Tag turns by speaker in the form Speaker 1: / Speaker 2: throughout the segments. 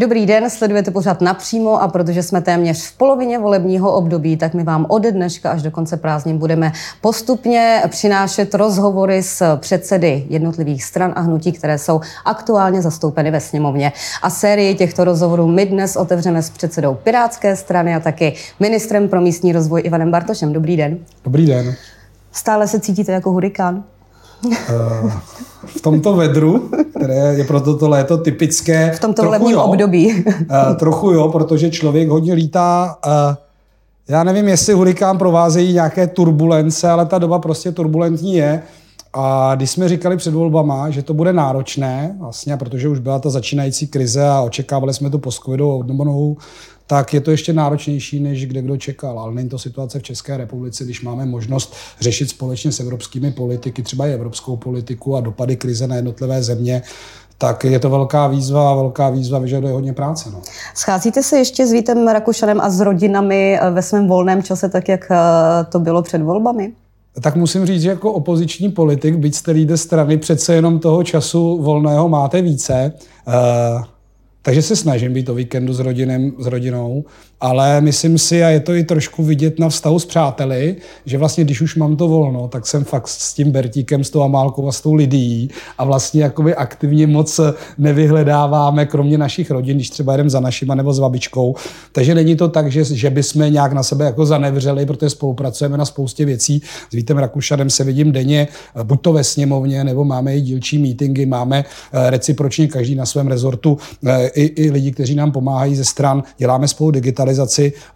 Speaker 1: Dobrý den, sledujete pořád napřímo a protože jsme téměř v polovině volebního období, tak my vám ode dneška až do konce prázdnin budeme postupně přinášet rozhovory s předsedy jednotlivých stran a hnutí, které jsou aktuálně zastoupeny ve sněmovně. A sérii těchto rozhovorů my dnes otevřeme s předsedou Pirátské strany a taky ministrem pro místní rozvoj Ivanem Bartošem. Dobrý den.
Speaker 2: Dobrý den.
Speaker 1: Stále se cítíte jako hurikán?
Speaker 2: Uh, v tomto vedru, které je pro toto léto typické.
Speaker 1: V tomto volebním období.
Speaker 2: uh, trochu jo, protože člověk hodně lítá. Uh, já nevím, jestli hurikán provázejí nějaké turbulence, ale ta doba prostě turbulentní je. A když jsme říkali před volbama, že to bude náročné, vlastně, protože už byla ta začínající krize a očekávali jsme tu postcovidovou obnovenou tak je to ještě náročnější, než kde kdo čekal. Ale není to situace v České republice, když máme možnost řešit společně s evropskými politiky, třeba i evropskou politiku a dopady krize na jednotlivé země, tak je to velká výzva a velká výzva vyžaduje hodně práce. No.
Speaker 1: Scházíte se ještě s Vítem Rakušanem a s rodinami eh, ve svém volném čase, tak jak eh, to bylo před volbami?
Speaker 2: Tak musím říct, že jako opoziční politik, byť jste líde strany, přece jenom toho času volného máte více. Uh, takže se snažím být o víkendu s, rodinem, s rodinou, ale myslím si, a je to i trošku vidět na vztahu s přáteli, že vlastně když už mám to volno, tak jsem fakt s tím Bertíkem, s tou Amálkou a s tou lidí a vlastně jakoby aktivně moc nevyhledáváme, kromě našich rodin, když třeba jdem za našima nebo s babičkou. Takže není to tak, že, že bychom nějak na sebe jako zanevřeli, protože spolupracujeme na spoustě věcí. S Vítem Rakušanem se vidím denně, buď to ve sněmovně, nebo máme i dílčí meetingy, máme eh, recipročně každý na svém rezortu eh, i, i lidi, kteří nám pomáhají ze stran, děláme spolu digitalizaci,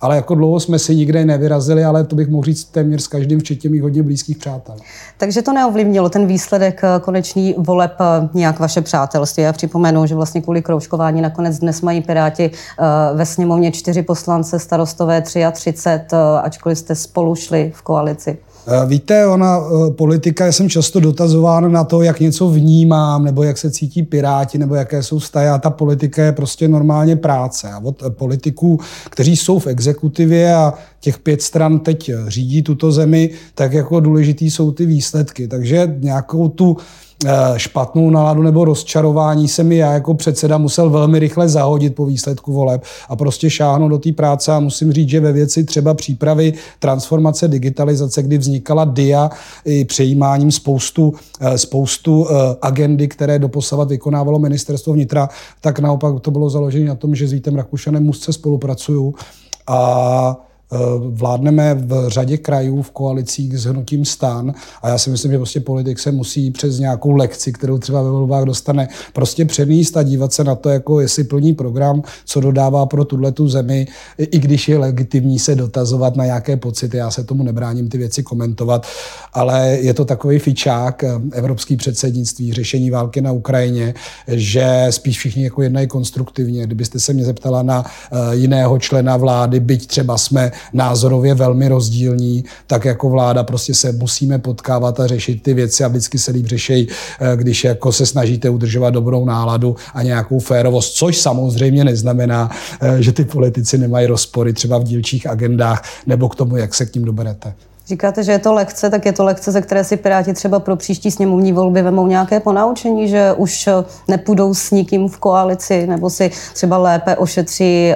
Speaker 2: ale jako dlouho jsme si nikde nevyrazili, ale to bych mohl říct téměř s každým, včetně mých hodně blízkých přátel.
Speaker 1: Takže to neovlivnilo ten výsledek eh, konečný voleb eh, nějak vaše přátelství. Já připomenu, že vlastně kvůli kroužkování nakonec dnes mají Piráti eh, ve sněmovně čtyři poslance, starostové 33, ačkoliv jste spolu šli v koalici.
Speaker 2: Eh, víte, ona eh, politika, já jsem často dotazován na to, jak něco vnímám, nebo jak se cítí piráti, nebo jaké jsou vztahy. A ta politika je prostě normálně práce. A od politiků, kteří jsou v exekutivě a těch pět stran teď řídí tuto zemi, tak jako důležitý jsou ty výsledky. Takže nějakou tu Eh, špatnou náladu nebo rozčarování se mi já jako předseda musel velmi rychle zahodit po výsledku voleb a prostě šáhnout do té práce a musím říct, že ve věci třeba přípravy transformace digitalizace, kdy vznikala DIA i přejímáním spoustu, eh, spoustu eh, agendy, které doposavat vykonávalo ministerstvo vnitra, tak naopak to bylo založené na tom, že s Vítem Rakušanem musce spolupracuju a Eh, vládneme v řadě krajů v koalicích s hnutím stan a já si myslím, že prostě politik se musí přes nějakou lekci, kterou třeba ve volbách dostane, prostě předníst a dívat se na to, jako jestli plní program, co dodává pro tuhle tu zemi, i když je legitimní se dotazovat na nějaké pocity. Já se tomu nebráním ty věci komentovat, ale je to takový fičák eh, evropský předsednictví, řešení války na Ukrajině, že spíš všichni jako jednají konstruktivně. Kdybyste se mě zeptala na eh, jiného člena vlády, byť třeba jsme názorově velmi rozdílní, tak jako vláda prostě se musíme potkávat a řešit ty věci a vždycky se líp řešejí, eh, když jako se snažíte udržovat dobrou náladu a nějakou férovost, což samozřejmě neznamená, eh, že ty politici nemají rozpory třeba v dílčích agendách nebo k tomu, jak se k ním doberete.
Speaker 1: Říkáte, že je to lekce, tak je to lekce, ze které si Piráti třeba pro příští sněmovní volby vemou nějaké ponaučení, že už nepůjdou s nikým v koalici nebo si třeba lépe ošetří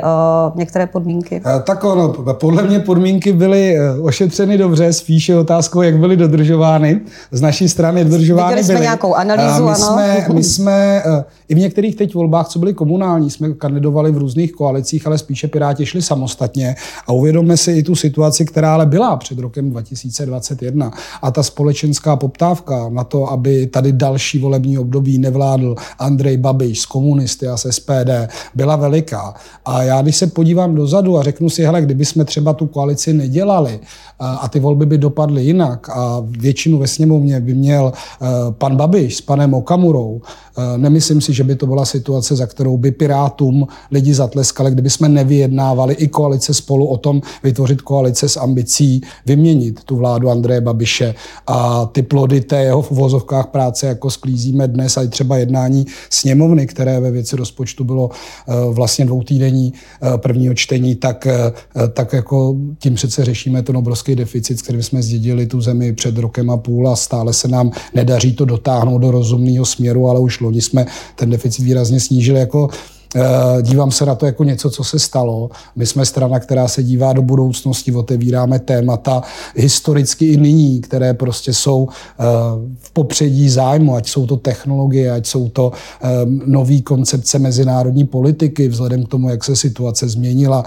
Speaker 1: uh, některé podmínky?
Speaker 2: Uh, tak ono, podle mě podmínky byly eh, ošetřeny dobře, spíše otázkou, jak byly dodržovány. Z naší strany dodržovány Viděli
Speaker 1: jsme byly. nějakou analýzu,
Speaker 2: my
Speaker 1: ano.
Speaker 2: Jsme, my jsme i v některých teď volbách, co byly komunální, jsme kandidovali v různých koalicích, ale spíše Piráti šli samostatně a uvědomme si i tu situaci, která ale byla před rokem 2021. A ta společenská poptávka na to, aby tady další volební období nevládl Andrej Babiš z komunisty a z SPD, byla veliká. A já, když se podívám dozadu a řeknu si, hele, kdyby jsme třeba tu koalici nedělali a ty volby by dopadly jinak. A většinu ve sněmovně by měl eh, pan Babiš s panem Okamurou, eh, nemyslím si, že by to byla situace, za kterou by Pirátům lidi zatleskali, kdyby jsme nevyjednávali i koalice spolu o tom vytvořit koalice s ambicí vyměnit tu vládu Andreje Babiše. A ty plody té jeho v uvozovkách práce jako sklízíme dnes a i třeba jednání sněmovny, které ve věci rozpočtu bylo eh, vlastně dvoutýdenní prvního čtení, tak, tak jako tím přece řešíme ten obrovský deficit, s kterým jsme zdědili tu zemi před rokem a půl a stále se nám nedaří to dotáhnout do rozumného směru, ale už loni jsme ten deficit výrazně snížili. Jako dívám se na to jako něco, co se stalo. My jsme strana, která se dívá do budoucnosti, otevíráme témata historicky i nyní, které prostě jsou v popředí zájmu, ať jsou to technologie, ať jsou to nové koncepce mezinárodní politiky, vzhledem k tomu, jak se situace změnila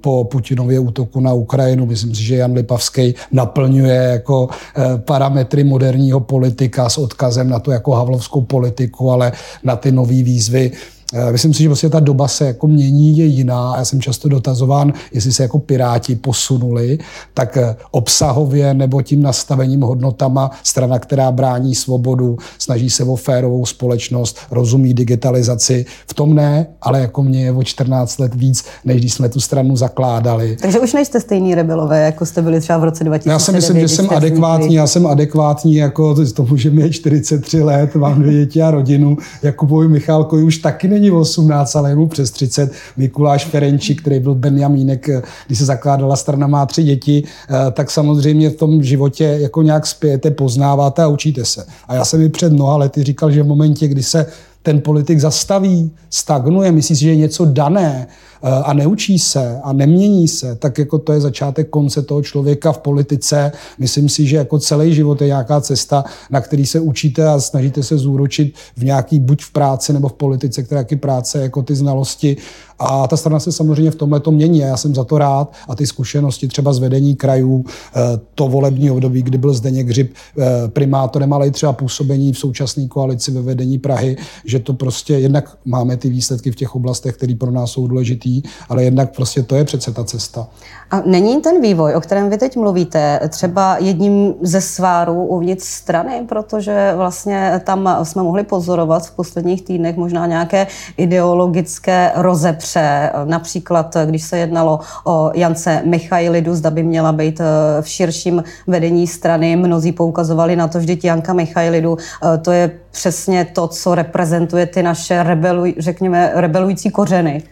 Speaker 2: po Putinově útoku na Ukrajinu. Myslím si, že Jan Lipavský naplňuje jako parametry moderního politika s odkazem na to jako havlovskou politiku, ale na ty nové výzvy Eh, myslím si, že vlastně ta doba se jako mění, je jiná. Já jsem často dotazován, jestli se jako piráti posunuli, tak eh, obsahově nebo tím nastavením hodnotama strana, která brání svobodu, snaží se o férovou společnost, rozumí digitalizaci. V tom ne, ale jako mě je o 14 let víc, než když jsme tu stranu zakládali.
Speaker 1: Takže už nejste stejný rebelové, jako jste byli třeba v roce 2009.
Speaker 2: Já si myslím, že jsem adekvátní, já jsem adekvátní, jako to může mít 43 let, mám dvě děti a rodinu. Jakubovi Michálkovi už taky není 18, ale mu přes 30. Mikuláš Ferenčík, který byl Benjamínek, když se zakládala strana, má tři děti, eh, tak samozřejmě v tom životě jako nějak spějete, poznáváte a učíte se. A já jsem mi před mnoha lety říkal, že v momentě, kdy se ten politik zastaví, stagnuje, myslí si, že je něco dané, Eh, a neučí se a nemění se, tak jako to je začátek konce toho člověka v politice. Myslím si, že jako celý život je nějaká cesta, na který se učíte a snažíte se zúročit v nějaký, buď v práci nebo v politice, která je práce, jako ty znalosti. A ta strana se samozřejmě v tomhle to mění a já jsem za to rád. A ty zkušenosti třeba z vedení krajů, eh, to volební období, kdy byl Zdeněk Hřib eh, primátorem, ale i třeba působení v současné koalici ve vedení Prahy, že to prostě jednak máme ty výsledky v těch oblastech, které pro nás jsou důležité, ale jednak prostě to je přece ta cesta.
Speaker 1: A není ten vývoj, o kterém vy teď mluvíte, třeba jedním ze svárů uvnitř strany, protože vlastně tam jsme mohli pozorovat v posledních týdnech možná nějaké ideologické rozepře, například když se jednalo o Jance Michailidu, zda by měla být eh, v širším vedení strany, mnozí poukazovali na to, že Janka Michailidu, eh, to je přesně to, co reprezentuje ty naše rebeluj, řekněme, rebelující kořeny.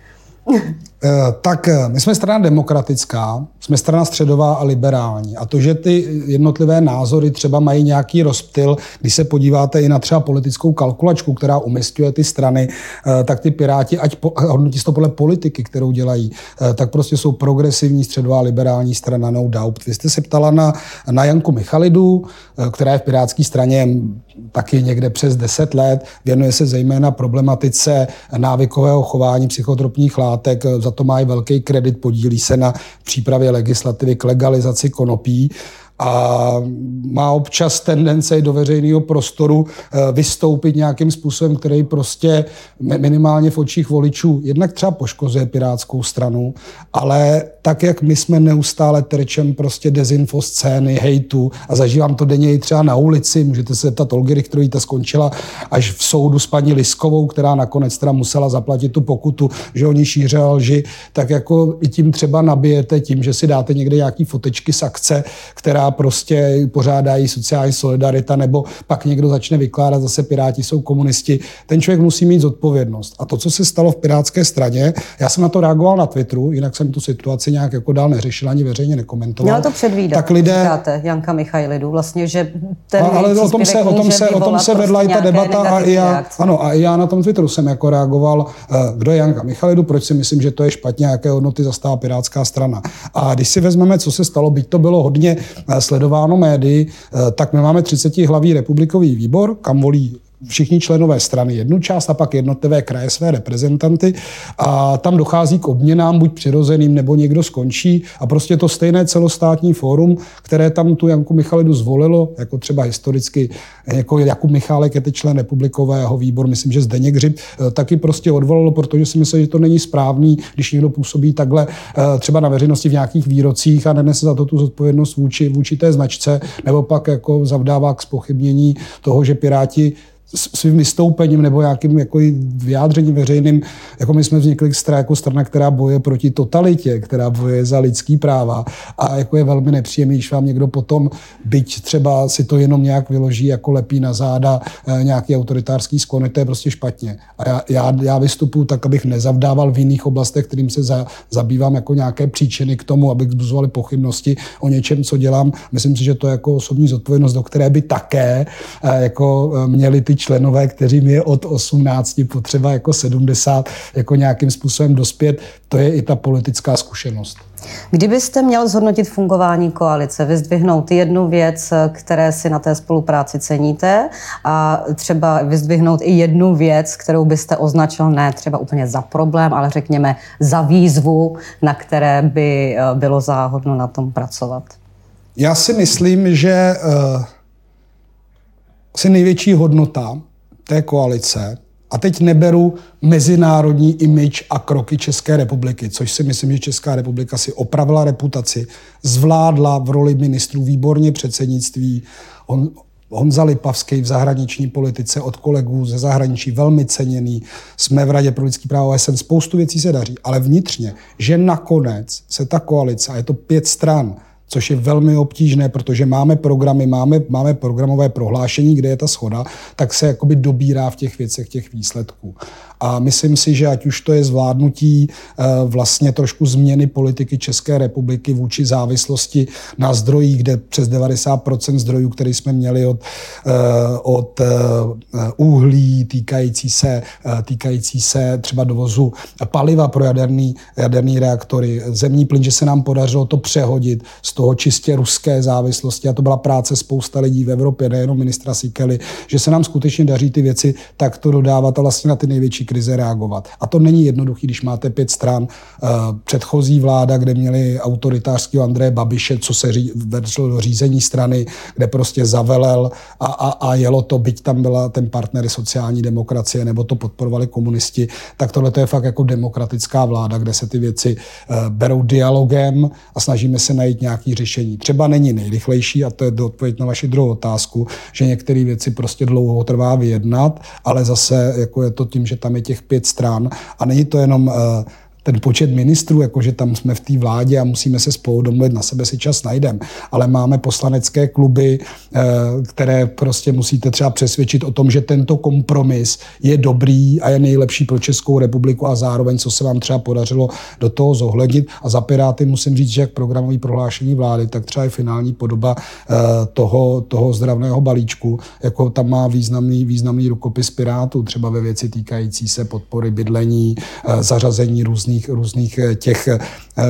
Speaker 2: 嗯 tak eh, my jsme strana demokratická, jsme strana středová a liberální. A to, že ty jednotlivé názory třeba mají nějaký rozptyl, když se podíváte i na třeba politickou kalkulačku, která umistuje ty strany, eh, tak ty Piráti, ať hodnotí to podle politiky, kterou dělají, tak prostě jsou progresivní středová liberální strana, no doubt. Vy jste se ptala na, na Janku Michalidu, která je v pirátské straně taky někde přes 10 let, věnuje se zejména problematice návykového chování psychotropních látek, za to má i velký kredit, podílí se na přípravě legislativy k legalizaci konopí a má občas tendence do veřejného prostoru eh, vystoupit nějakým způsobem, který prostě minimálně v očích voličů jednak třeba poškozuje pirátskou stranu, ale tak, jak my jsme neustále terčem prostě dezinfo scény, hejtu a zažívám to denně i třeba na ulici, můžete se zeptat Olgy ta skončila až v soudu s paní Liskovou, která nakonec teda musela zaplatit tu pokutu, že oni šířili lži, tak jako i tím třeba nabijete tím, že si dáte někde nějaký fotečky z akce, která prostě pořádají sociální solidarita, nebo pak někdo začne vykládat, zase Piráti jsou komunisti. Ten člověk musí mít zodpovědnost. A to, co se stalo v Pirátské straně, já jsem na to reagoval na Twitteru, jinak jsem tu situaci nějak jako dál neřešil, ani veřejně nekomentoval.
Speaker 1: Měl to předvídat, tak lidé... říkáte, Janka Michailidu, vlastně, že ten
Speaker 2: ale o tom se, o tom se, o tom se vedla prostě i ta debata a i já, ano, a i já na tom Twitteru jsem jako reagoval, eh, kdo je Janka Michailidu, proč si myslím, že to je špatně, jaké hodnoty zastává Pirátská strana. A když si vezmeme, co se stalo, byť to bylo hodně eh, sledováno médií, eh, tak my máme 30 hlavý republikový výbor, kam volí všichni členové strany jednu část a pak jednotlivé kraje své reprezentanty. A tam dochází k obměnám buď přirozeným nebo někdo skončí. A prostě to stejné celostátní fórum, které tam tu Janku Michalidu zvolilo, jako třeba historicky jako Jakub Michálek je teď člen republikového výboru, myslím, že Zdeněk Hřib, eh, taky prostě odvolalo, protože si myslí, že to není správný, když někdo působí takhle eh, třeba na veřejnosti v nějakých výrocích a nenese za to tu zodpovědnost vůči, vůči té značce, nebo pak jako zavdává k spochybnění toho, že Piráti svým vystoupením nebo nějakým jako vyjádřením veřejným, jako my jsme vznikli jako strana, která boje proti totalitě, která boje za lidský práva a jako je velmi nepříjemný, když vám někdo potom, byť třeba si to jenom nějak vyloží, jako lepí na záda eh, nějaký autoritářský sklony, to je prostě špatně. A já, já, já vystupuji tak, abych nezavdával v jiných oblastech, kterým se za, zabývám jako nějaké příčiny k tomu, abych zbuzoval pochybnosti o něčem, co dělám. Myslím si, že to je jako osobní zodpovědnost, do které by také eh, jako eh, měli ty členové, kterým je od 18 potřeba jako 70, jako nějakým způsobem dospět, to je i ta politická zkušenost.
Speaker 1: Kdybyste měl zhodnotit fungování koalice, vyzdvihnout jednu věc, které si na té spolupráci ceníte a třeba vyzdvihnout i jednu věc, kterou byste označil ne třeba úplně za problém, ale řekněme za výzvu, na které by eh, bylo záhodno na tom pracovat?
Speaker 2: Já si myslím, že uh, asi největší hodnota té koalice a teď neberu mezinárodní image a kroky České republiky, což si myslím, že Česká republika si opravila reputaci, zvládla v roli ministrů výborně předsednictví. On, Honza Lipavský v zahraniční politice od kolegů ze zahraničí velmi ceněný. Jsme v Radě pro lidský právo OSN, spoustu věcí se daří, ale vnitřně, že nakonec se ta koalice, a je to pět stran, což je velmi obtížné, protože máme programy, máme, máme programové prohlášení, kde je ta schoda, tak se jakoby dobírá v těch věcech těch výsledků. A myslím si, že ať už to je zvládnutí eh, vlastně trošku změny politiky České republiky vůči závislosti na zdrojích, kde přes 90% zdrojů, které jsme měli od, eh, od eh, uhlí, týkající se, týkající se třeba dovozu paliva pro jaderný, jaderný reaktory, zemní plyn, že se nám podařilo to přehodit z toho čistě ruské závislosti. A to byla práce spousta lidí v Evropě, nejenom ministra Sikely, že se nám skutečně daří ty věci tak to dodávat a vlastně na ty největší krize reagovat. A to není jednoduché, když máte pět stran. Eh, předchozí vláda, kde měli autoritářského Andreje Babiše, co se vedl do řízení strany, kde prostě zavelel a, a, a jelo to, byť tam byla ten partner sociální demokracie, nebo to podporovali komunisti, tak tohle to je fakt jako demokratická vláda, kde se ty věci eh, berou dialogem a snažíme se najít nějaké řešení. Třeba není nejrychlejší, a to je odpověď na vaši druhou otázku, že některé věci prostě dlouho trvá vyjednat, ale zase jako je to tím, že tam je těch pět stran. A není to jenom uh, ten počet ministrů, jakože tam jsme v té vládě a musíme se spolu domluvit, na sebe si čas najdeme. Ale máme poslanecké kluby, eh, které prostě musíte třeba přesvědčit o tom, že tento kompromis je dobrý a je nejlepší pro Českou republiku a zároveň, co se vám třeba podařilo do toho zohlednit. A za Piráty musím říct, že jak programový prohlášení vlády, tak třeba i finální podoba eh, toho, toho zdravného balíčku, jako tam má významný, významný rukopis Pirátů, třeba ve věci týkající se podpory bydlení, eh, zařazení různých různých, různých eh, těch, eh,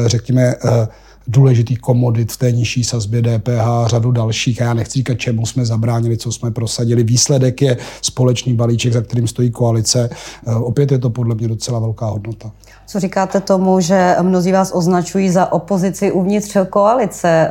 Speaker 2: řekněme, eh, důležitých komodit v té nižší sazbě DPH, řadu dalších. A já nechci říkat, čemu jsme zabránili, co jsme prosadili. Výsledek je společný balíček, za kterým stojí koalice. Opět je to podle mě docela velká hodnota.
Speaker 1: Co říkáte tomu, že mnozí vás označují za opozici uvnitř koalice?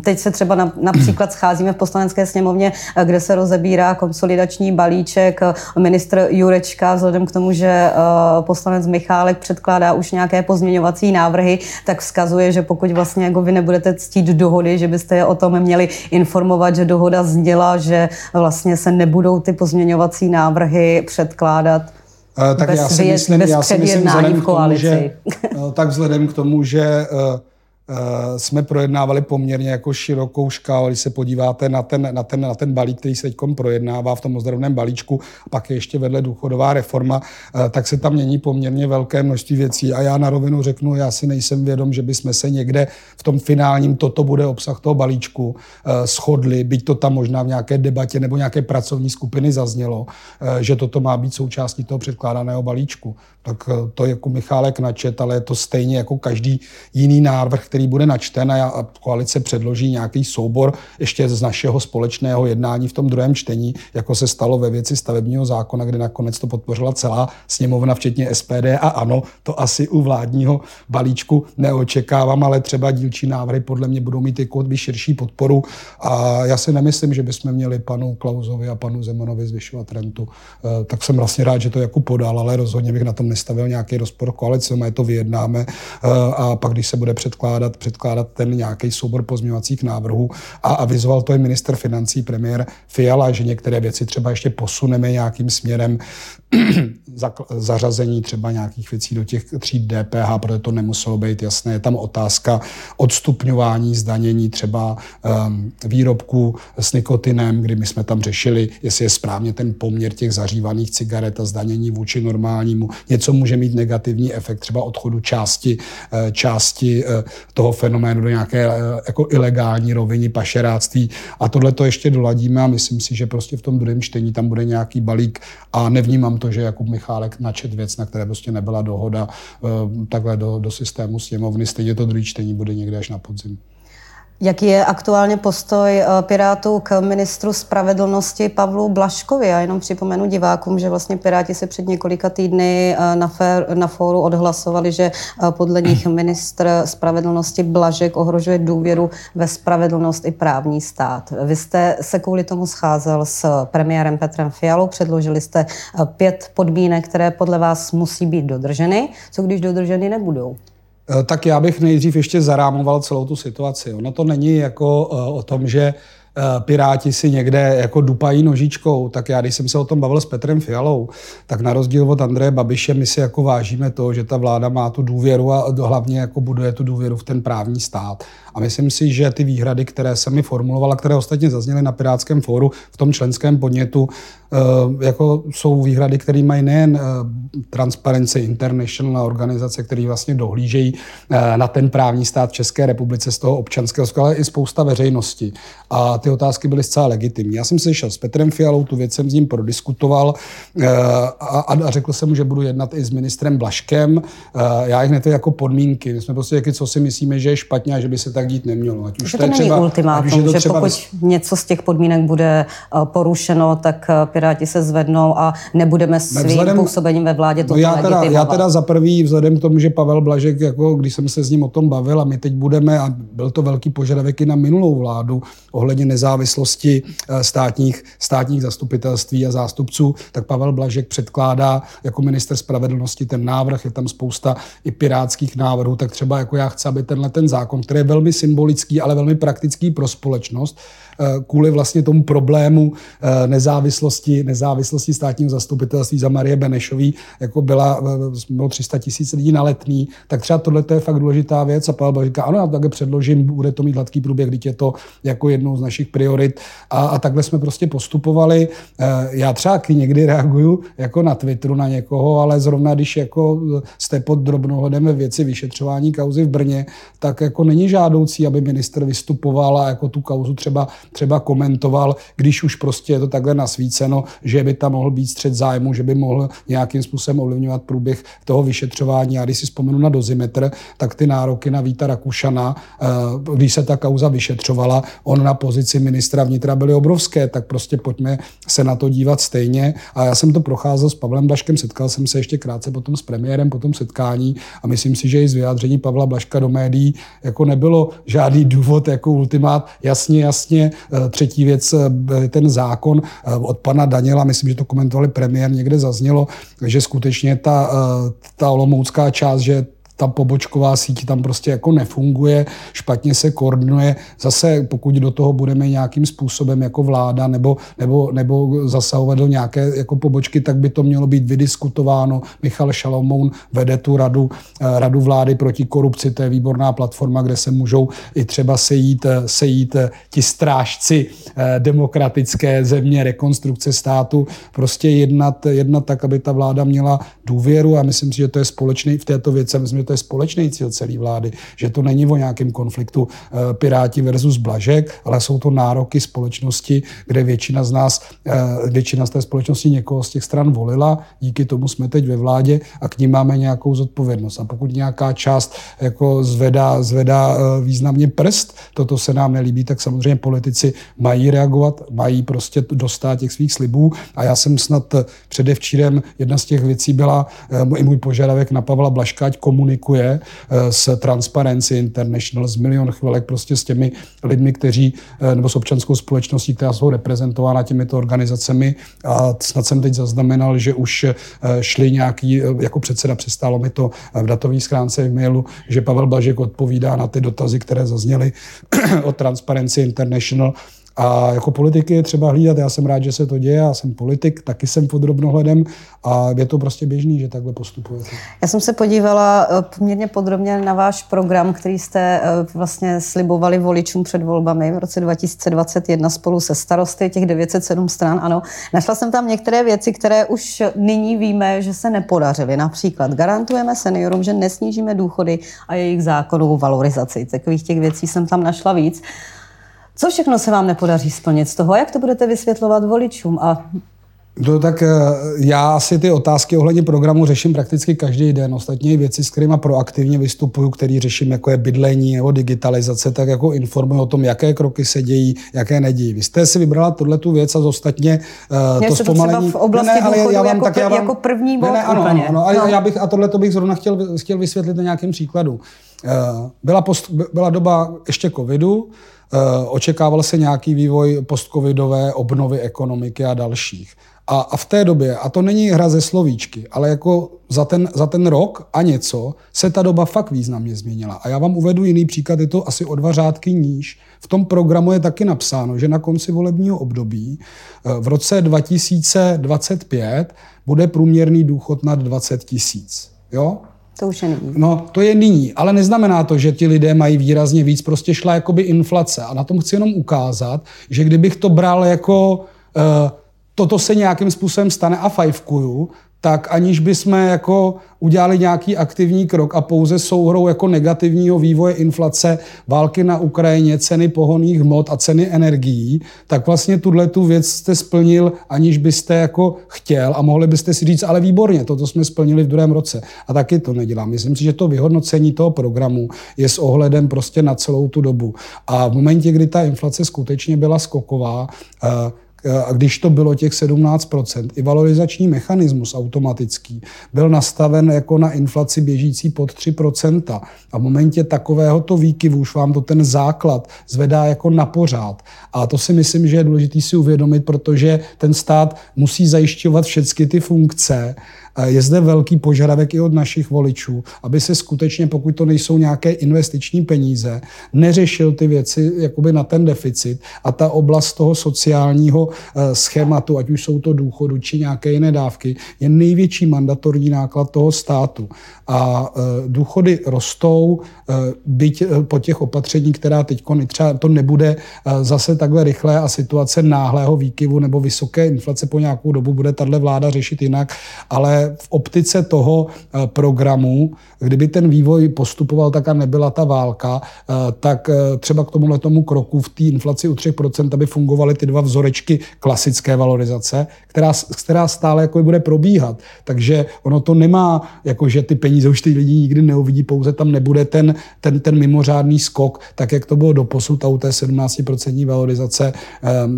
Speaker 1: Teď se třeba například scházíme v poslanecké sněmovně, kde se rozebírá konsolidační balíček. Ministr Jurečka, vzhledem k tomu, že eh, poslanec Michálek předkládá už nějaké pozměňovací návrhy, tak vzkazuje, že pokud vlastně jako vy nebudete ctít dohody, že byste je o tom měli informovat, že dohoda zněla, že vlastně se nebudou ty pozměňovací návrhy předkládat.
Speaker 2: Eh, tak bez, já si myslím, já si myslím vzhledem k tomu, že, eh, tak vzhledem k tomu, že Eh, jsme projednávali poměrně jako širokou škálu. Když se podíváte na ten, na ten, na ten balík, který se teď projednává v tom ozdravném balíčku, a pak je ještě vedle důchodová reforma, eh, tak se tam mění poměrně velké množství věcí. A já na rovinu řeknu, já si nejsem vědom, že bychom se někde v tom finálním, toto bude obsah toho balíčku, eh, shodli, byť to tam možná v nějaké debatě nebo nějaké pracovní skupiny zaznělo, že toto má být součástí toho předkládaného balíčku. Tak to jako Michálek načet, ale je to stejně jako každý jiný návrh, který který bude načten a koalice předloží nějaký soubor ještě z našeho společného jednání v tom druhém čtení, jako se stalo ve věci stavebního zákona, kde nakonec to podpořila celá sněmovna, včetně SPD a ano, to asi u vládního balíčku neočekávám, ale třeba dílčí návrhy podle mě budou mít jako širší podporu. A já si nemyslím, že bychom měli panu Klauzovi a panu Zemanovi zvyšovat rentu. Eh, tak jsem vlastně rád, že to jako podal, ale rozhodně bych na tom nestavil nějaký rozpor koalice, my to vyjednáme. Eh, a pak, když se bude předkládat předkládat, předkládat ten nějaký soubor pozměňovacích návrhů a avizoval to i minister financí, premiér Fiala, že některé věci třeba ještě posuneme nějakým směrem. zařazení třeba nějakých věcí do těch tří DPH, protože to nemuselo být jasné. Je tam otázka odstupňování zdanění třeba um, výrobků s nikotinem, kdy my jsme tam řešili, jestli je správně ten poměr těch zařívaných cigaret a zdanění vůči normálnímu. Něco může mít negativní efekt třeba odchodu části, eh, části eh, toho fenoménu do nějaké eh, jako ilegální roviny pašeráctví. A tohle to ještě doladíme a myslím si, že prostě v tom druhém čtení tam bude nějaký balík a nevnímám to, že Jakub Michálek načet věc, na které prostě nebyla dohoda takhle do, do systému sněmovny. Stejně to druhé čtení bude někde až na podzim.
Speaker 1: Jaký je aktuálně postoj eh, Pirátů k ministru spravedlnosti Pavlu Blaškovi? Já jenom připomenu divákům, že vlastně Piráti se před několika týdny eh, na, fér, na fóru odhlasovali, že eh, podle nich ministr spravedlnosti Blažek ohrožuje důvěru ve spravedlnost i právní stát. Vy jste se kvůli tomu scházel s premiérem Petrem Fialou, předložili jste pět podmínek, které podle vás musí být dodrženy. Co když dodrženy nebudou?
Speaker 2: Eh, tak já bych nejdřív ještě zarámoval celou tu situaci. Ono to není jako eh, o tom, že Piráti si někde jako dupají nožičkou, tak já, když jsem se o tom bavil s Petrem Fialou, tak na rozdíl od Andreje Babiše my si jako vážíme to, že ta vláda má tu důvěru a hlavně jako buduje tu důvěru v ten právní stát. A myslím si, že ty výhrady, které jsem mi formulovala, které ostatně zazněly na Pirátském fóru v tom členském podnětu, Eh, jako jsou výhrady, které mají nejen eh, Transparency International organizace, které vlastně dohlížejí eh, na ten právní stát v České republice z toho občanského, ale i spousta veřejnosti. A ty otázky byly zcela legitimní. Já jsem se šel s Petrem Fialou, tu věc jsem s ním prodiskutoval a, a řekl jsem mu, že budu jednat i s ministrem Blaškem. Já jich neto jako podmínky. My jsme prostě jaký, co si myslíme, že je špatně a že by se tak dít nemělo.
Speaker 1: Ať už že to, to není třeba, ultimátum, že třeba... pokud něco z těch podmínek bude porušeno, tak Piráti se zvednou a nebudeme svým vzhledem, působením ve vládě to no
Speaker 2: já teda, já teda za prvý, vzhledem k tomu, že Pavel Blažek, jako když jsem se s ním o tom bavil a my teď budeme, a byl to velký požadavek i na minulou vládu ohledně nezávislosti eh, státních, státních zastupitelství a zástupců, tak Pavel Blažek předkládá jako minister spravedlnosti ten návrh, je tam spousta i pirátských návrhů, tak třeba jako já chci, aby tenhle ten zákon, který je velmi symbolický, ale velmi praktický pro společnost, kvůli vlastně tomu problému eh, nezávislosti, nezávislosti státního zastupitelství za Marie Benešový, jako byla, eh, bylo 300 tisíc lidí na letný, tak třeba tohle je fakt důležitá věc a Pavel říká, ano, já to také předložím, bude to mít hladký průběh, když je to jako jednou z našich priorit a, a takhle jsme prostě postupovali. Já třeba někdy reaguju jako na Twitteru na někoho, ale zrovna když jako jste pod drobnohodem ve věci vyšetřování kauzy v Brně, tak jako není žádoucí, aby minister vystupoval a jako tu kauzu třeba třeba komentoval, když už prostě je to takhle nasvíceno, že by tam mohl být střed zájmu, že by mohl nějakým způsobem ovlivňovat průběh toho vyšetřování. Já když si vzpomenu na dozimetr, tak ty nároky na Víta Rakušana, eh, když se ta kauza vyšetřovala, on na pozici ministra vnitra byly obrovské, tak prostě pojďme se na to dívat stejně. A já jsem to procházel s Pavlem Blaškem, setkal jsem se ještě krátce potom s premiérem po tom setkání a myslím si, že i z vyjádření Pavla Blaška do médií jako nebylo žádný důvod jako ultimát. Jasně, jasně, třetí věc, eh, ten zákon eh, od pana Daniela, myslím, že to komentovali premiér, někde zaznělo, že skutečně ta, ta olomoucká část, že ta pobočková síť tam prostě jako nefunguje, špatně se koordinuje. Zase pokud do toho budeme nějakým způsobem jako vláda nebo, nebo, nebo zasahovat do nějaké jako pobočky, tak by to mělo být vydiskutováno. Michal Šalomoun vede tu radu, eh, radu vlády proti korupci, to je výborná platforma, kde se můžou i třeba sejít, eh, sejít eh, ti strážci demokratické země, rekonstrukce státu, prostě jednat, jednat tak, aby ta vláda měla důvěru a myslím si, že to je společný v této věci. Myslím, že to je společný cíl celé vlády, že to není o nějakém konfliktu eh, Piráti versus Blažek, ale jsou to nároky společnosti, kde většina z nás, eh, většina z té společnosti někoho z těch stran volila, díky tomu jsme teď ve vládě a k ní máme nějakou zodpovědnost. A pokud nějaká část jako zvedá, zvedá eh, významně prst, toto se nám nelíbí, tak samozřejmě politici mají reagovat, mají prostě dostat těch svých slibů. A já jsem snad předevčírem, jedna z těch věcí byla i můj požadavek na Pavla Blaška, ať komunikuje komunikuje eh, s Transparency International, z milion chvilek prostě s těmi lidmi, kteří, eh, nebo s občanskou společností, která jsou reprezentována těmito organizacemi. A snad jsem teď zaznamenal, že už eh, šli nějaký, jako předseda přistálo mi to v datové schránce v mailu, že Pavel Blažek odpovídá na ty dotazy, které zazněly od Transparency International A jako politiky je třeba hlídat. Já jsem rád, že se to děje, já jsem politik, taky jsem pod drobnohledem a je to prostě běžný, že takhle postupujete.
Speaker 1: Já jsem se podívala eh, poměrně podrobně na váš program, který jste eh, vlastně slibovali voličům před volbami v roce 2021 spolu se starosty, těch 907 stran, ano. Našla jsem tam některé věci, které už nyní víme, že se nepodařily. Například garantujeme seniorům, že nesnížíme důchody a jejich zákonnou valorizaci. Takových těch věcí jsem tam našla víc. Co všechno se vám nepodaří splnit z toho? Jak to budete vysvětlovat voličům? A
Speaker 2: No tak eh, já si ty otázky ohledně programu řeším prakticky každý den. Ostatně věci, s kterými proaktivně vystupuju, který řeším, jako je bydlení nebo digitalizace, tak jako informuji o tom, jaké kroky se dějí, jaké nedějí. Vy jste si vybrala tuhle tu věc a ostatně
Speaker 1: uh, to zpomalení... To v oblasti ne, ale já vám, jako, tak já vám, jako první bod ne, ne,
Speaker 2: ano, ano, ano, no. já bych, a tohle to bych zrovna chtěl, chtěl vysvětlit na nějakém příkladu. Uh, byla, post, byla doba ještě covidu, očekával se nějaký vývoj postcovidové obnovy ekonomiky a dalších. A, a v té době, a to není hra ze slovíčky, ale jako za ten, za ten rok a něco se ta doba fakt významně změnila. A já vám uvedu jiný příklad, je to asi o dva řádky níž. V tom programu je taky napsáno, že na konci volebního období eh, v roce 2025 bude průměrný důchod nad 20 tisíc. Jo?
Speaker 1: To už je nyní.
Speaker 2: No, to je nyní, ale neznamená to, že ti lidé mají výrazně víc. Prostě šla jakoby inflace. A na tom chci jenom ukázat, že kdybych to bral jako uh, toto se nějakým způsobem stane a fajfkuju, tak aniž bychom jako udělali nějaký aktivní krok a pouze souhrou jako negativního vývoje inflace, války na Ukrajině, ceny pohonných hmot a ceny energií, tak vlastně tuhle tu věc jste splnil, aniž byste jako chtěl a mohli byste si říct, ale výborně, toto jsme splnili v druhém roce. A taky to nedělám. Myslím si, že to vyhodnocení toho programu je s ohledem prostě na celou tu dobu. A v momentě, kdy ta inflace skutečně byla skoková, uh, a když to bylo těch 17%, i valorizační mechanismus automatický byl nastaven jako na inflaci běžící pod 3%. A v momentě takovéhoto výkyvu už vám to ten základ zvedá jako na pořád. A to si myslím, že je důležité si uvědomit, protože ten stát musí zajišťovat všechny ty funkce je zde velký požadavek i od našich voličů, aby se skutečně, pokud to nejsou nějaké investiční peníze, neřešil ty věci jakoby na ten deficit a ta oblast toho sociálního eh, schématu, ať už jsou to důchodu či nějaké jiné dávky, je největší mandatorní náklad toho státu. A eh, důchody rostou, eh, byť po těch opatření, která teď třeba to nebude zase takhle rychlé a situace náhlého výkyvu nebo vysoké inflace po nějakou dobu bude tahle vláda řešit jinak, ale v optice toho eh, programu, kdyby ten vývoj postupoval tak a nebyla ta válka, eh, tak eh, třeba k tomuhle tomu kroku v té inflaci u 3%, aby fungovaly ty dva vzorečky klasické valorizace, která, která stále jako bude probíhat. Takže ono to nemá, jako že ty peníze už ty lidi nikdy neuvidí, pouze tam nebude ten, ten, ten mimořádný skok, tak jak to bylo do posud a u té 17% valorizace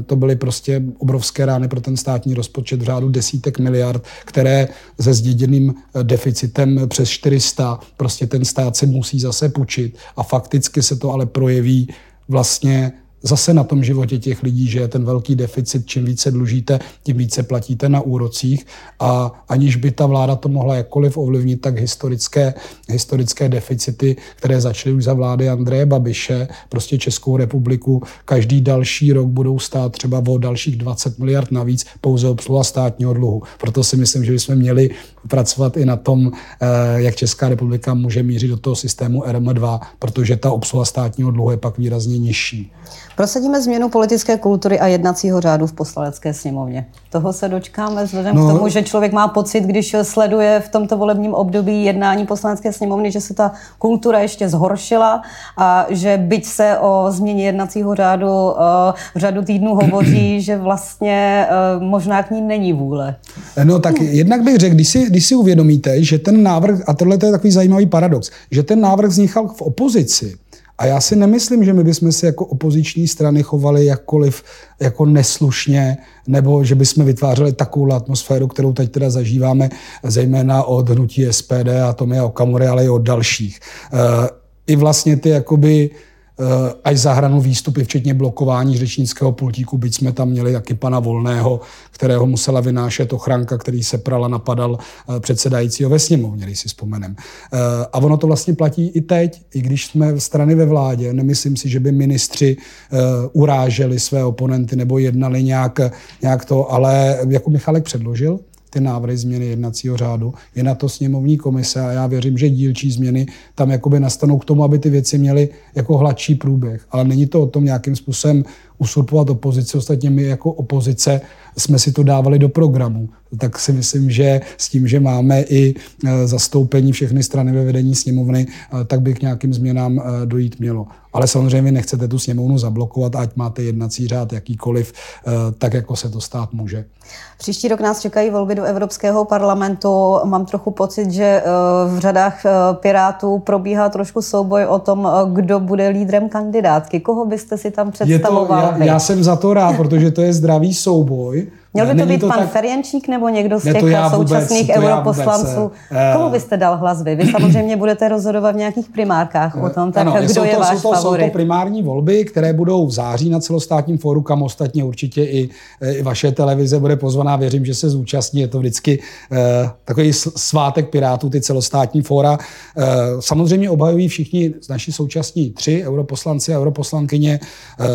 Speaker 2: to byly prostě obrovské rány pro ten státní rozpočet v řádu desítek miliard, které se zděděným eh, deficitem přes 400, prostě ten stát se musí zase půjčit. A fakticky se to ale projeví vlastně zase na tom životě těch lidí, že je ten velký deficit, čím více dlužíte, tím více platíte na úrocích a aniž by ta vláda to mohla jakkoliv ovlivnit, tak historické, historické deficity, které začaly už za vlády Andreje Babiše, prostě Českou republiku každý další rok budou stát třeba o dalších 20 miliard navíc pouze obsluha státního dluhu. Proto si myslím, že bychom měli pracovat i na tom, eh, jak Česká republika může mířit do toho systému RM2, protože ta obsluha státního dluhu je pak výrazně nižší.
Speaker 1: Prosadíme změnu politické kultury a jednacího řádu v poslanecké sněmovně. Toho se dočkáme vzhledem no. k tomu, že člověk má pocit, když sleduje v tomto volebním období jednání poslanecké sněmovny, že se ta kultura ještě zhoršila a že byť se o změně jednacího řádu eh, v řadu týdnů hovoří, že vlastně eh, možná k ní není vůle.
Speaker 2: No tak jednak bych řekl, když si, když si uvědomíte, že ten návrh, a tohle je takový zajímavý paradox, že ten návrh vznikal v opozici, a já si nemyslím, že my bychom se jako opoziční strany chovali jakkoliv jako neslušně, nebo že bychom vytvářeli takovou atmosféru, kterou teď teda zažíváme, zejména od hnutí SPD a Tomia Okamury, ale i od dalších. Eh, I vlastně ty jakoby až za hranu výstupy, včetně blokování řečnického pultíku, byť jsme tam měli taky pana Volného, kterého musela vynášet ochranka, který se prala napadal předsedajícího ve sněmovně, když si vzpomenem. A ono to vlastně platí i teď, i když jsme strany ve vládě. Nemyslím si, že by ministři uráželi své oponenty nebo jednali nějak, nějak to, ale jako Michalek předložil, ty návrhy změny jednacího řádu. Je na to sněmovní komise a já věřím, že dílčí změny tam jakoby nastanou k tomu, aby ty věci měly jako hladší průběh. Ale není to o tom nějakým způsobem usurpovat opozici. Ostatně my jako opozice jsme si to dávali do programu. Tak si myslím, že s tím, že máme i e, zastoupení všechny strany ve vedení sněmovny, e, tak by k nějakým změnám e, dojít mělo. Ale samozřejmě nechcete tu sněmovnu zablokovat, ať máte jednací řád jakýkoliv, tak jako se to stát může.
Speaker 1: Příští rok nás čekají volby do Evropského parlamentu. Mám trochu pocit, že v řadách Pirátů probíhá trošku souboj o tom, kdo bude lídrem kandidátky. Koho byste si tam představoval?
Speaker 2: já, já jsem za to rád, protože to je zdravý souboj.
Speaker 1: Měl by to být to pan tak... Ferjenčík nebo někdo z těch současných vůbec, europoslanců? Vůbec, eh, Komu byste dal hlas vy? Vy samozřejmě budete rozhodovat v nějakých primárkách o tom, tak ano, kdo jsou je to, váš
Speaker 2: jsou
Speaker 1: to, favorit?
Speaker 2: Jsou to primární volby, které budou v září na celostátním fóru, kam ostatně určitě i, eh, i vaše televize bude pozvaná. Věřím, že se zúčastní. Je to vždycky uh, takový svátek Pirátů, ty celostátní fóra. Uh, samozřejmě obhajují všichni naši současní tři europoslanci a europoslankyně uh,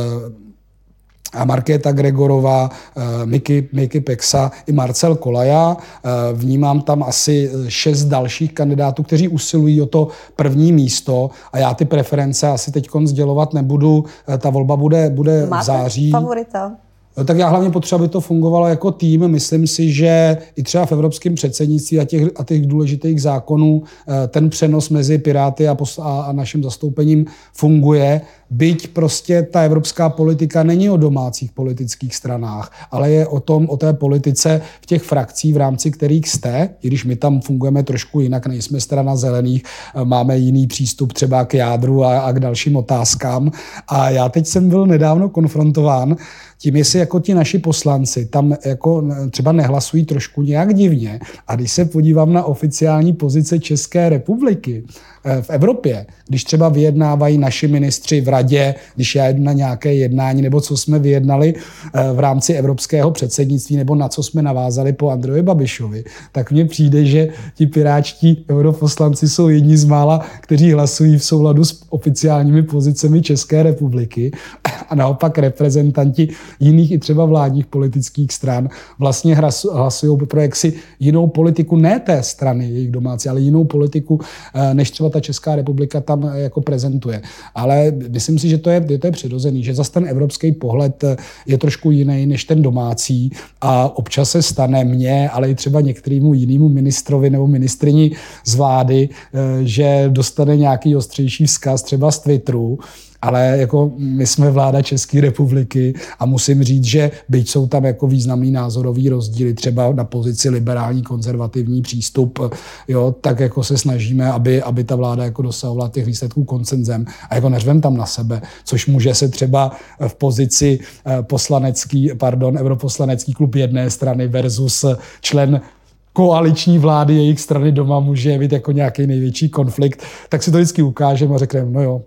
Speaker 2: a Markéta Gregorová, eh, Miky, Miky Pexa i Marcel Kolaja. Eh, vnímám tam asi šest dalších kandidátů, kteří usilují o to první místo a já ty preference asi teď sdělovat nebudu. Eh, ta volba bude, bude
Speaker 1: Máte
Speaker 2: v září.
Speaker 1: favorita?
Speaker 2: No, tak já hlavně potřeba, aby to fungovalo jako tým. Myslím si, že i třeba v evropském předsednictví a těch, a těch důležitých zákonů ten přenos mezi Piráty a, a, a naším zastoupením funguje. Byť prostě ta evropská politika není o domácích politických stranách, ale je o tom, o té politice v těch frakcích, v rámci kterých jste, i když my tam fungujeme trošku jinak, nejsme strana zelených, máme jiný přístup třeba k jádru a, a k dalším otázkám. A já teď jsem byl nedávno konfrontován tím, jestli jako ti naši poslanci tam jako třeba nehlasují trošku nějak divně. A když se podívám na oficiální pozice České republiky, Eh, v Evropě, když třeba vyjednávají naši ministři v radě, když já jdu na nějaké jednání, nebo co jsme vyjednali eh, v rámci evropského předsednictví, nebo na co jsme navázali po Andrejovi Babišovi, tak mně přijde, že ti piráčtí europoslanci jsou jedni z mála, kteří hlasují v souladu s oficiálními pozicemi České republiky a naopak reprezentanti jiných i třeba vládních politických stran vlastně hlasují pro jaksi jinou politiku, ne té strany jejich domácí, ale jinou politiku, eh, než třeba ta Česká republika tam eh, jako prezentuje. Ale myslím si, že to je, to je přirozený, že zase ten evropský pohled eh, je trošku jiný než ten domácí a občas se stane mně, ale i třeba některému jinému ministrovi nebo ministrini z vlády, eh, že dostane nějaký ostřejší vzkaz třeba z Twitteru ale jako my jsme vláda České republiky a musím říct, že byť jsou tam jako významný názorový rozdíly, třeba na pozici liberální konzervativní přístup, jo, tak jako se snažíme, aby, aby ta vláda jako dosahovala těch výsledků koncenzem a jako neřvem tam na sebe, což může se třeba v pozici eh, poslanecký, pardon, europoslanecký klub jedné strany versus člen koaliční vlády jejich strany doma může být jako nějaký největší konflikt, tak si to vždycky ukážeme a řekneme, no jo,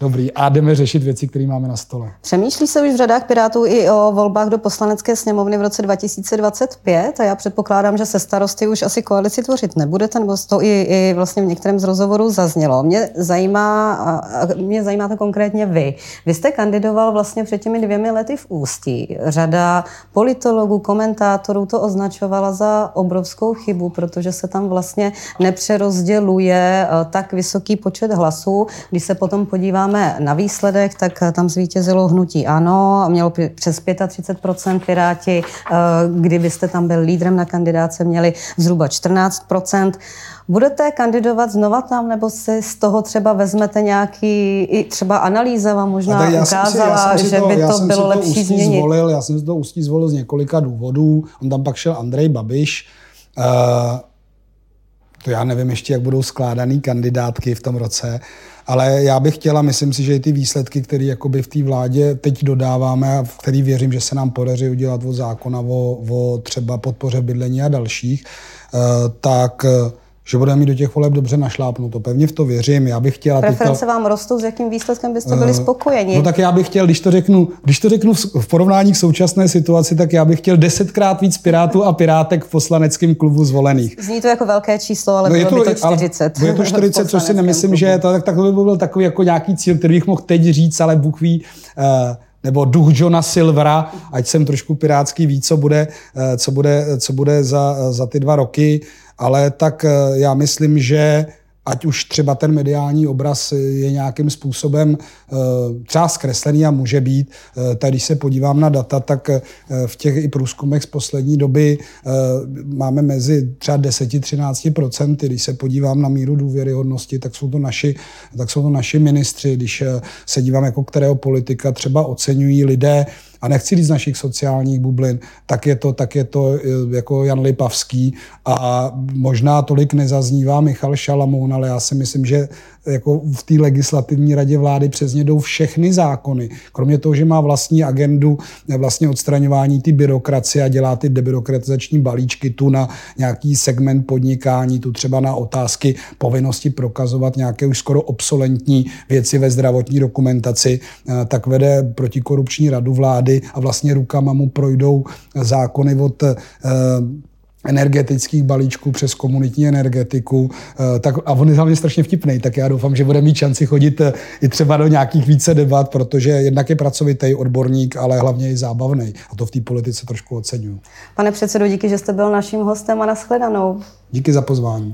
Speaker 2: Dobrý, a jdeme řešit věci, které máme na stole.
Speaker 1: Přemýšlí se už v řadách Pirátů i o volbách do poslanecké sněmovny v roce 2025 a já předpokládám, že se starosty už asi koalici tvořit nebudete, nebo to i, i vlastně v některém z rozhovorů zaznělo. Mě zajímá, mě zajímá to konkrétně vy. Vy jste kandidoval vlastně před těmi dvěmi lety v Ústí. Řada politologů, komentátorů to označovala za obrovskou chybu, protože se tam vlastně nepřerozděluje eh, tak vysoký počet hlasů. Když se potom podíváme podíváme na výsledek, tak eh, tam zvítězilo hnutí ANO, mělo přes 35% Piráti, eh, kdybyste tam byl lídrem na kandidáce, měli zhruba 14%. Budete kandidovat znova tam, nebo si z toho třeba vezmete nějaký, i třeba analýza vám možná já ukázala, si, já že to, by to bylo to lepší změnit?
Speaker 2: Zvolil, já jsem si to ústí zvolil z několika důvodů. On tam pak šel Andrej Babiš. Uh, to já nevím ještě, jak budou skládaný kandidátky v tom roce, ale já bych chtěla, myslím si, že i ty výsledky, které jakoby v té vládě teď dodáváme a v který věřím, že se nám podaří udělat od zákona o, o třeba podpoře bydlení a dalších, eh, tak eh, že budeme mít do těch voleb dobře našlápnuto. Pevně v to věřím. Já bych chtěla.
Speaker 1: Preference tyto... vám rostou, s jakým výsledkem byste byli uh, spokojeni?
Speaker 2: No tak já bych chtěl, když to řeknu, když to řeknu v porovnání k současné situaci, tak já bych chtěl desetkrát víc pirátů a pirátek v poslaneckém klubu zvolených.
Speaker 1: Zní to jako velké číslo, ale no je to, by to 40.
Speaker 2: Ale je to 40, což si nemyslím, klubu. že je to, tak, tak to by byl takový jako nějaký cíl, který bych mohl teď říct, ale Bůh ví, uh, nebo duch Johna Silvera, ať jsem trošku pirátský, ví, co bude, uh, co bude, co bude za, za ty dva roky ale tak eh, já myslím, že ať už třeba ten mediální obraz je nějakým způsobem eh, třeba zkreslený a může být. Eh, tak když se podívám na data, tak v těch i průzkumech z poslední doby máme mezi třeba 10-13%. Když se podívám na míru důvěryhodnosti, tak jsou to naši, tak jsou to naši ministři. Když se dívám, jako kterého politika třeba oceňují lidé, a nechci říct z našich sociálních bublin, tak je to, tak je to eh, jako Jan Lipavský. A možná tolik nezaznívá Michal Šalamoun, ale já si myslím, že jako v té legislativní radě vlády přes ně jdou všechny zákony. Kromě toho, že má vlastní agendu vlastně odstraňování ty byrokracie a dělá ty debyrokratizační balíčky tu na nějaký segment podnikání, tu třeba na otázky povinnosti prokazovat nějaké už skoro obsolentní věci ve zdravotní dokumentaci, eh, tak vede protikorupční radu vlády a vlastně rukama mu projdou zákony od eh, energetických balíčků přes komunitní energetiku. Eh, tak, a on je hlavně strašně vtipný, tak já doufám, že bude mít šanci chodit eh, i třeba do nějakých více debat, protože jednak je pracovitý odborník, ale hlavně i zábavný. A to v té politice trošku oceňuju.
Speaker 1: Pane předsedo, díky, že jste byl naším hostem a nashledanou.
Speaker 2: Díky za pozvání.